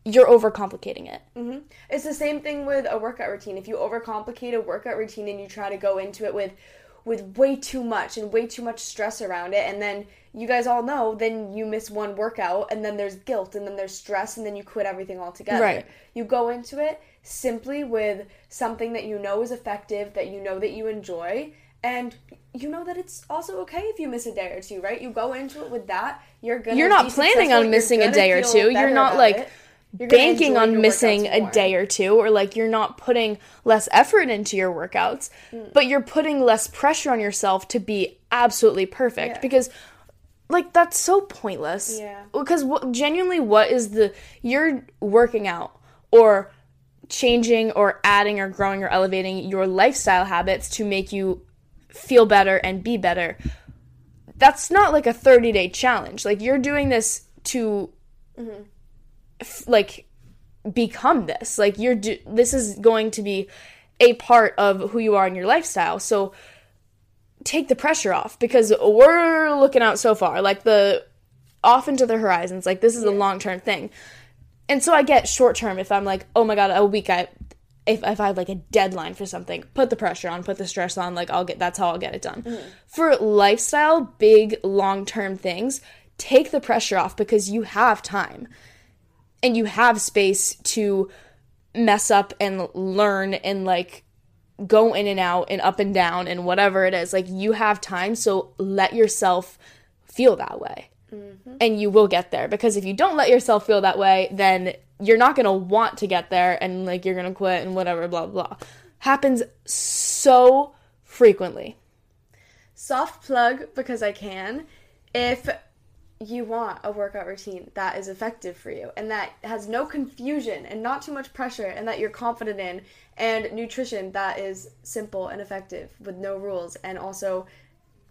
you're overcomplicating it mm-hmm. It's the same thing with a workout routine. If you overcomplicate a workout routine and you try to go into it with with way too much and way too much stress around it and then you guys all know then you miss one workout and then there's guilt and then there's stress and then you quit everything altogether. Right. You go into it simply with something that you know is effective, that you know that you enjoy and you know that it's also okay if you miss a day or two, right? You go into it with that. You're gonna. You're not planning on missing a day or two. You're not like it. You're banking on missing a day or two or like you're not putting less effort into your workouts Mm. but you're putting less pressure on yourself to be absolutely perfect Yeah. because like that's so pointless Yeah. because what, genuinely what is the you're working out or changing or adding or growing or elevating your lifestyle habits to make you feel better and be better that's not like a 30 day challenge. Like you're doing this to f- like become this. Like you're do- this is going to be a part of who you are in your lifestyle. So take the pressure off because we're looking out so far. Like the off into the horizons. Like this is a long term thing. And so i get short term if i'm like oh my god a week i if, if i have like a deadline for something put the pressure on put the stress on like i'll get that's how i'll get it done. Mm-hmm. For lifestyle big long term things take the pressure off because you have time and you have space to mess up and learn and like go in and out and up and down and whatever it is. Like you have time so let yourself feel that way Mm-hmm. and you will get there. Because if you don't let yourself feel that way then you're not going to want to get there and like you're going to quit and whatever blah blah blah. Happens so frequently. Soft plug because I can. If you want a workout routine that is effective for you and that has no confusion and not too much pressure and that you're confident in and nutrition that is simple and effective with no rules and also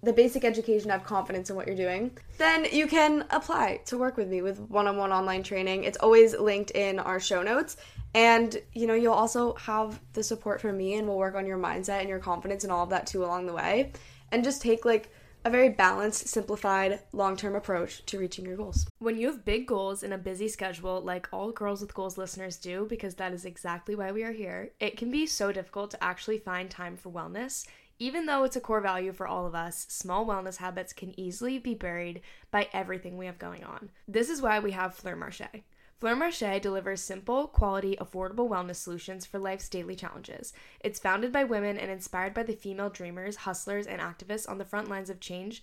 the basic education have confidence in what you're doing then you can apply to work with me with one-on-one online training. It's always linked in our show notes. And you know you'll also have the support from me and we'll work on your mindset and your confidence and all of that too along the way. And just take like a very balanced simplified long-term approach to reaching your goals. When you have big goals and a busy schedule, like all Girls with Goals listeners do, because that is exactly why we are here, it can be so difficult to actually find time for wellness. Even though it's a core value for all of us, small wellness habits can easily be buried by everything we have going on. This is why we have Fleur Marche. Fleur Marche delivers simple, quality, affordable wellness solutions for life's daily challenges. It's founded by women and inspired by the female dreamers, hustlers, and activists on the front lines of change.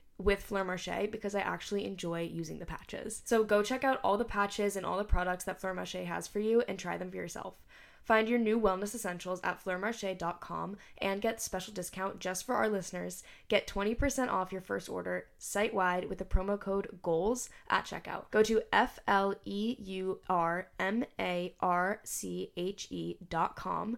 with Fleur Marche because I actually enjoy using the patches. So go check out all the patches and all the products that Fleur Marche has for you and try them for yourself. Find your new wellness essentials at fleurmarche.com and get special discount just for our listeners. Get 20% off your first order site wide with the promo code GOALS at checkout. Go to F L E U R M A R C H E dot com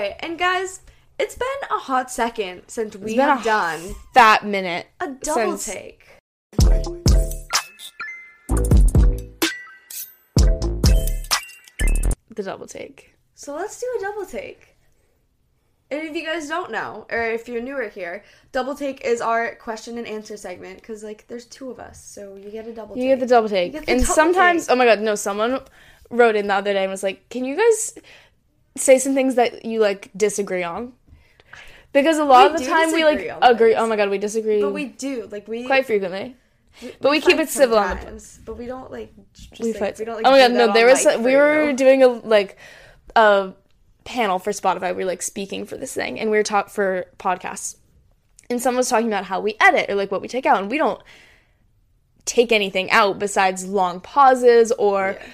right and guys it's been a hot second since we have done that minute. a double since- take The double take. So let's do a double take. And if you guys don't know, or if you're newer here, double take is our question and answer segment because like there's two of us, so you get a double. You take. get the double take. The and double sometimes, take. oh my god, no, someone wrote in the other day and was like, "Can you guys say some things that you like disagree on?" Because a lot We of the time we like agree. Oh things. Oh my god, we disagree but we do like we quite frequently. but we keep it civil on the but we don't like just, we like, fight. We don't, like, oh my god, no, there was we were doing a like a panel for Spotify. We were like speaking for this thing, and we were talk for podcasts, and someone was talking about how we edit or like what we take out, and we don't take anything out besides long pauses or Yeah.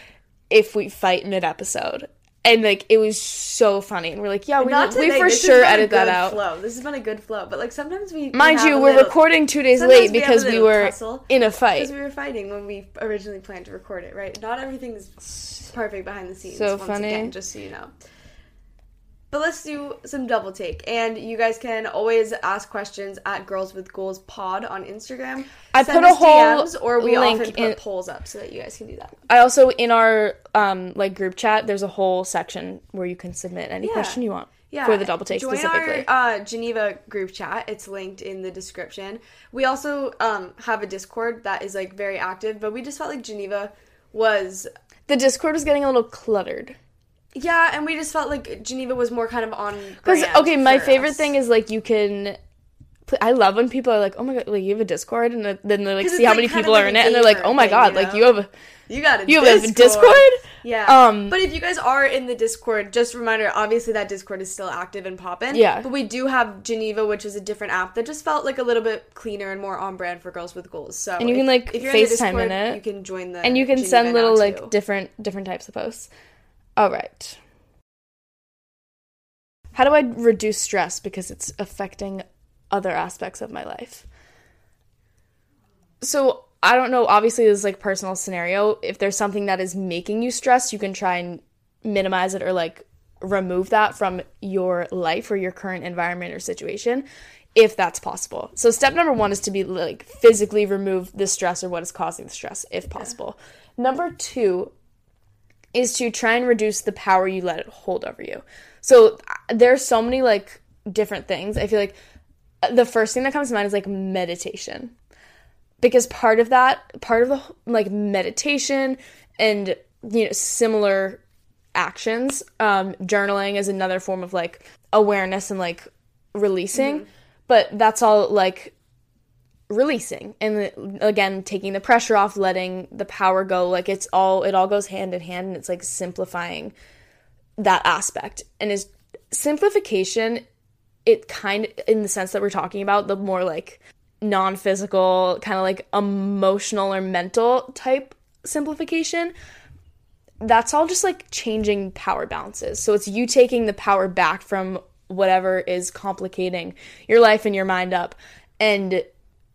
if we fight in an episode. And like it was so funny. And we're like, yeah, we, Not we today. for this sure has been a edit that good out. Flow. This has been a good flow, but like sometimes we we Mind have you, we're little- recording two days late we because we were in a fight because we were fighting when we originally planned to record it. Right? Not everything is perfect behind the scenes. So once funny. Again, just so you know. But let's do some double take, and you guys can always ask questions at Girls with Goals Pod on Instagram. I Send put a whole DMs, or we link often put in- polls up so that you guys can do that. I also in our um like group chat, there's a whole section where you can submit any Yeah. question you want Yeah, for the double take join specifically. our uh, Geneva group chat. It's linked in the description. We also um, have a Discord that is like very active, but we just felt like Geneva was the Discord was getting a little cluttered. Yeah, and we just felt like Geneva was more kind of on. Because okay, my favorite us. thing is like you can. I love when people are like, "Oh my god!" Like you have a Discord, and then they're like, see how like, many people like are in it, and they're like, "Oh my god!" you Like you have a you got a you have a Discord. Yeah. Um, but if you guys are in the Discord, just a reminder, obviously that Discord is still active and popping. Yeah. But we do have Geneva, which is a different app that just felt like a little bit cleaner and more on brand for girls with goals. So And you can, like, if you're in FaceTime in Discord, it. You can join the and you can Geneva send little too. like different different types of posts. All right. How do I reduce stress because it's affecting other aspects of my life? So I don't know. Obviously, this is like personal scenario. If there's something that is making you stressed, you can try and minimize it or like remove that from your life or your current environment or situation if that's possible. So step number 1 is to be like physically remove the stress or what is causing the stress if possible. Number 2 is to try and reduce the power you let it hold over you. So uh, there's so many like different things. I feel like uh, the first thing that comes to mind is like meditation because part of that part of the like meditation and you know similar actions um journaling is another form of like awareness and like releasing but that's all like releasing and uh, again taking the pressure off letting the power go. Like it's all it all goes hand in hand and it's like simplifying that aspect. And is simplification it kind of in the sense that we're talking about the more like non-physical kind of like emotional or mental type simplification that's all just like changing power balances. So it's you taking the power back from whatever is complicating your life and your mind up and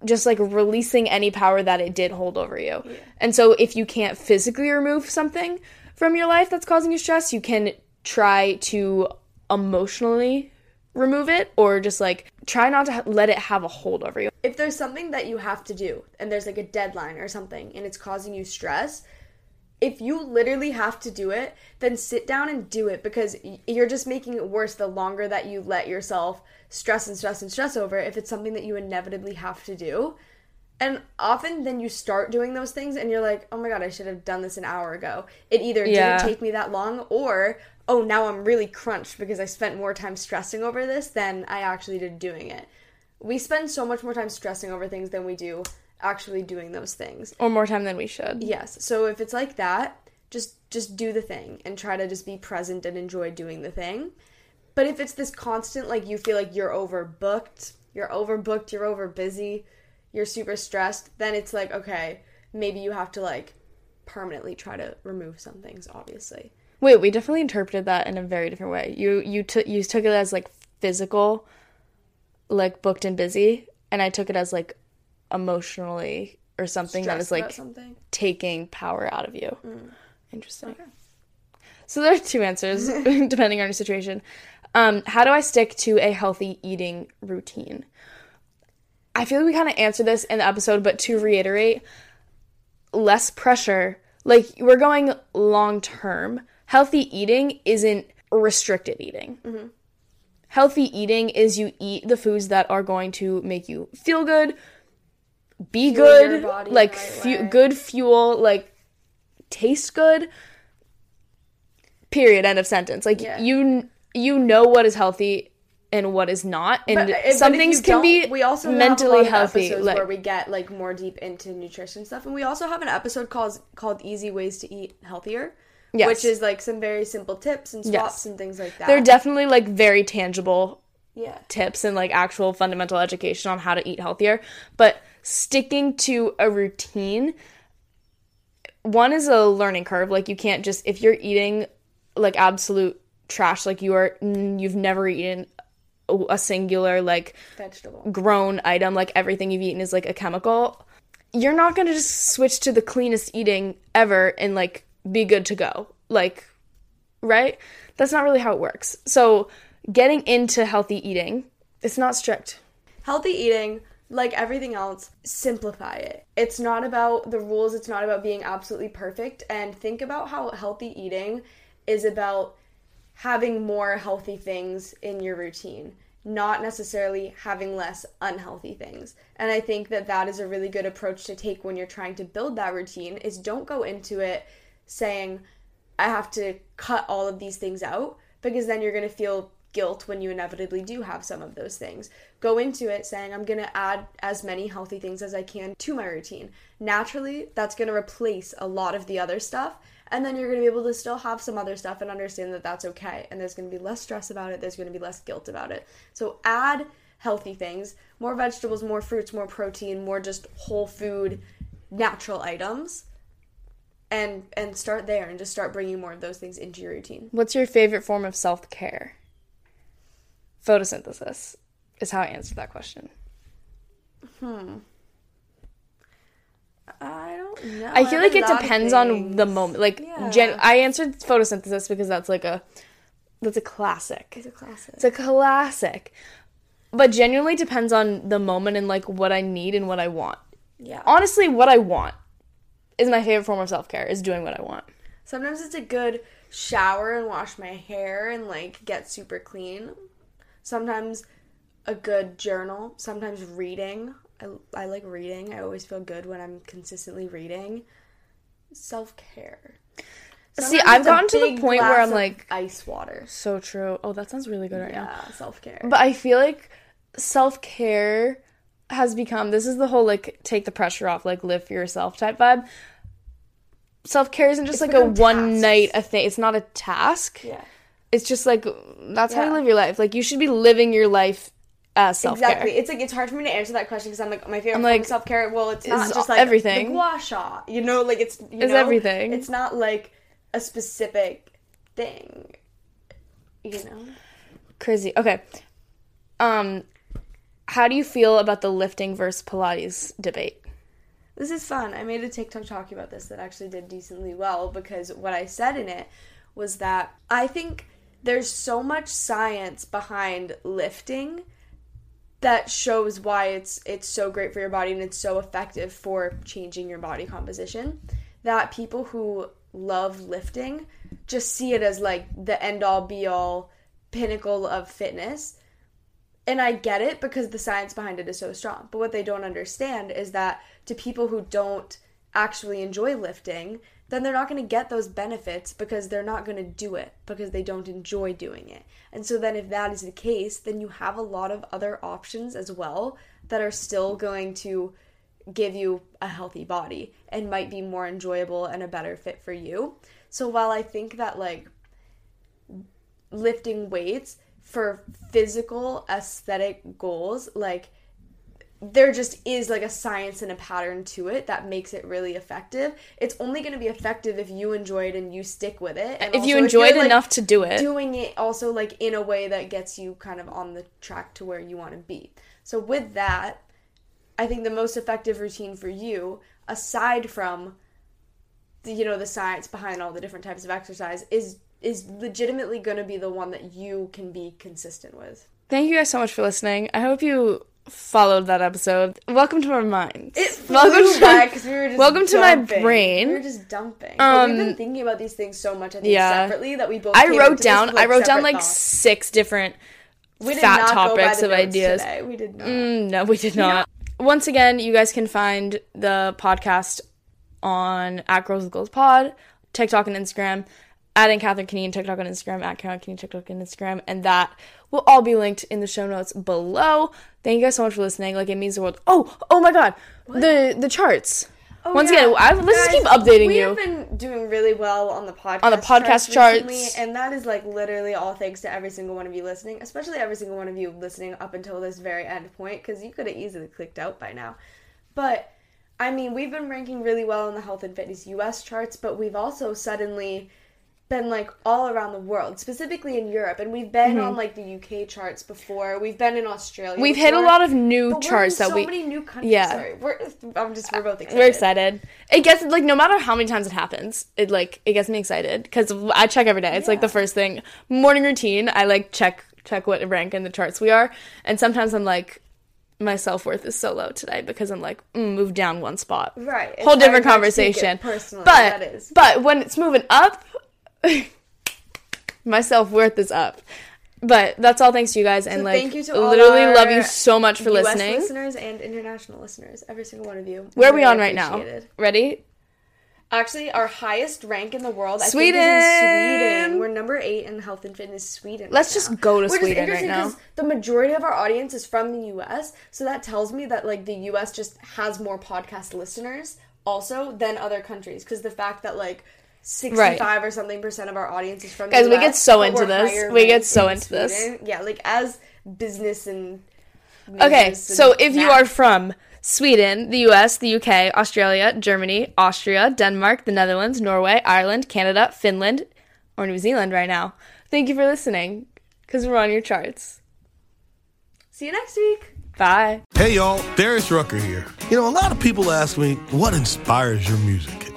just like releasing any power that it did hold over you. And so if you can't physically remove something from your life that's causing you stress, you can try to emotionally remove it or just like try not to ha- let it have a hold over you. if there's something that you have to do and there's like a deadline or something and it's causing you stress, if you literally have to do it, then sit down and do it because you're just making it worse the longer that you let yourself stress and stress and stress over it if it's something that you inevitably have to do. And often then you start doing those things and you're like, oh my god, I should have done this an hour ago. It either Yeah. didn't take me that long or, oh, now I'm really crunched because I spent more time stressing over this than I actually did doing it. We spend so much more time stressing over things than we do actually doing those things. Or more time than we should. Yes. So if it's like that, just just do the thing and try to just be present and enjoy doing the thing. But if it's this constant like you feel like you're overbooked, you're overbooked, you're over busy, you're super stressed, then it's like okay, maybe you have to like permanently try to remove some things obviously. Wait, we definitely interpreted that in a very different way. You you took you took it as like physical, like booked and busy, and I took it as like emotionally or something that is like something. taking power out of you. Interesting. So there are two answers depending on your situation. Um, how do I stick to a healthy eating routine? I feel like we kind of answered this in the episode, but to reiterate, less pressure. Like we're going long term. Healthy eating isn't restricted eating. Healthy eating is you eat the foods that are going to make you feel good, be good, body like fu- good fuel, like taste good. Period. End of sentence. Like Yeah. you you know what is healthy and what is not, and But, uh, but some things can be we also mentally healthy. episodes Like where we get like more deep into nutrition stuff, and we also have an episode called called "Easy Ways to Eat Healthier," Yes. which is like some very simple tips and swaps Yes. and things like that. they're definitely like very tangible yeah, tips and like actual fundamental education on how to eat healthier. But sticking to a routine, one is a learning curve. Like you can't just if you're eating like absolute trash like you are you've never eaten a, a singular like Vegetable. grown item like everything you've eaten is like a chemical. You're not going to just switch to the cleanest eating ever and like be good to go. Like right? That's not really how it works. So getting into healthy eating it's not strict. Healthy eating, like everything else, simplify it. It's not about the rules, it's not about being absolutely perfect. And think about how healthy eating is about having more healthy things in your routine, not necessarily having less unhealthy things. And I think that that is a really good approach to take when you're trying to build that routine is don't go into it saying I have to cut all of these things out because then you're going to feel guilt when you inevitably do have some of those things. Go into it saying, I'm to add as many healthy things as I can to my routine. Naturally, that's to replace a lot of the other stuff. And then you're to be able to still have some other stuff and understand that that's okay. And there's to be less stress about it. There's to be less guilt about it. So add healthy things more vegetables, more fruits, more protein, more just whole food, natural items. And, and start there and just start bringing more of those things into your routine. what's your favorite form of self-care photosynthesis is how i answer that question Hmm. I don't know. I feel have like it depends on the moment. Like, Yeah. gen- I answered photosynthesis because that's like a that's a classic. It's a classic. It's a classic. But genuinely depends on the moment and like what I need and what I want. yeah. Honestly, what I want is my favorite form of self care. Is doing what I want. Sometimes it's a good shower and wash my hair and like get super clean. Sometimes a good journal. Sometimes reading. I, I like reading. I always feel good when I'm consistently reading. Self care. See, I've gotten to the point where I'm like, ice water. so true. Oh, that sounds really good right now. Yeah, self care. But I feel like self care has become this is the whole like take the pressure off, like live for yourself type vibe. Self care isn't just like a one night a thing. It's not a task. Yeah. It's just like that's how you live your life. Like you should be living your life as self care. Exactly. It's like it's hard for me to answer that question because I'm like my favorite I'm like, self care. Well, it's not just like everything. the gua sha. You know, like it's you Is know, everything. It's not like a specific thing. You know. Crazy. Okay. Um how do you feel about the lifting versus Pilates debate? This is fun. I made a TikTok talking about this that actually did decently well because what I said in it was that I think there's so much science behind lifting that shows why it's it's so great for your body and it's so effective for changing your body composition that people who love lifting just see it as like the end all be all pinnacle of fitness and I get it because the science behind it is so strong. But what they don't understand is that to people who don't actually enjoy lifting, then they're not going to get those benefits because they're not going to do it because they don't enjoy doing it. And so then if that is the case, then you have a lot of other options as well that are still going to give you a healthy body and might be more enjoyable and a better fit for you. So while I think that like lifting weights for physical aesthetic goals like there just is like a science and a pattern to it that makes it really effective. It's only going to be effective if you enjoy it and you stick with it. And If you enjoy it like, enough to do it. doing it also like in a way that gets you kind of on the track to where you want to be. So with that, I think the most effective routine for you aside from the, you know the science behind all the different types of exercise is is legitimately going to be the one that you can be consistent with. Thank you guys so much for listening. I hope you followed that episode. Welcome to our minds. It welcome flew to by 'cause we were just welcome to my brain. We were just dumping. but we've Um, been thinking about these things so much, I think, yeah. separately that we both. I wrote into this down I wrote down like thoughts. six different we fat not go by topics of ideas. Today. We did not. Mm, no, we did not. Once again, you guys can find the podcast on at Girls with Goals Pod, TikTok and Instagram, at AnnCatherine Conneen TikTok on Instagram, at Caroline Conneen TikTok on Instagram, and that will all be linked in the show notes below. Thank you guys so much for listening. Like it means the world. Oh, oh my god, the the charts. Oh, Once yeah. again, I, let's just keep updating we you. have been doing really well on the podcast On the podcast charts. recently, and that is like literally all thanks to every single one of you listening, especially every single one of you listening up until this very end point, because you could have easily clicked out by now. But I mean, we've been ranking really well in the health and fitness US charts, but we've also suddenly been like all around the world, specifically in Europe, and we've been on like the UK charts before. We've been in Australia. Mm-hmm. We've hit a lot of new but charts that so we. many new countries. Yeah. Sorry, we're. I'm just we're both excited. We're excited. It gets like no matter how many times it happens, it like it gets me excited because I check every day. It's like the first thing morning routine. I like check check what rank in the charts we are, and sometimes I'm like, my self worth is so low today because I'm like mm, move down one spot. Right. Whole different hard to take it conversation. Personally, but that is. but when it's moving up, my self worth is up. But that's all thanks to you guys, and So like thank you to all literally love you so much for US listening. listeners and international listeners, every single one of you. Where are we Really on right now? Ready? Actually, our highest rank in the world, I Sweden! think, is in Sweden. We're number eight in health and fitness, Sweden. Let's right just now. go to Which Sweden right now. The majority of our audience is from the U.S., so that tells me that like the U.S. just has more podcast listeners also than other countries. Because the fact that like. 65 or something percent of our audience is from Guys, the we US, get so into this. We get so in into this. Yeah, like as business and Okay, news so and if you are from Sweden, the US, the UK, Australia, Germany, Austria, Denmark, the Netherlands, Norway, Ireland, Canada, Finland, or New Zealand right now, thank you for listening because we're on your charts. see you next week Bye. Hey y'all, Darius Rucker here. You know, a lot of people ask me, what inspires your music?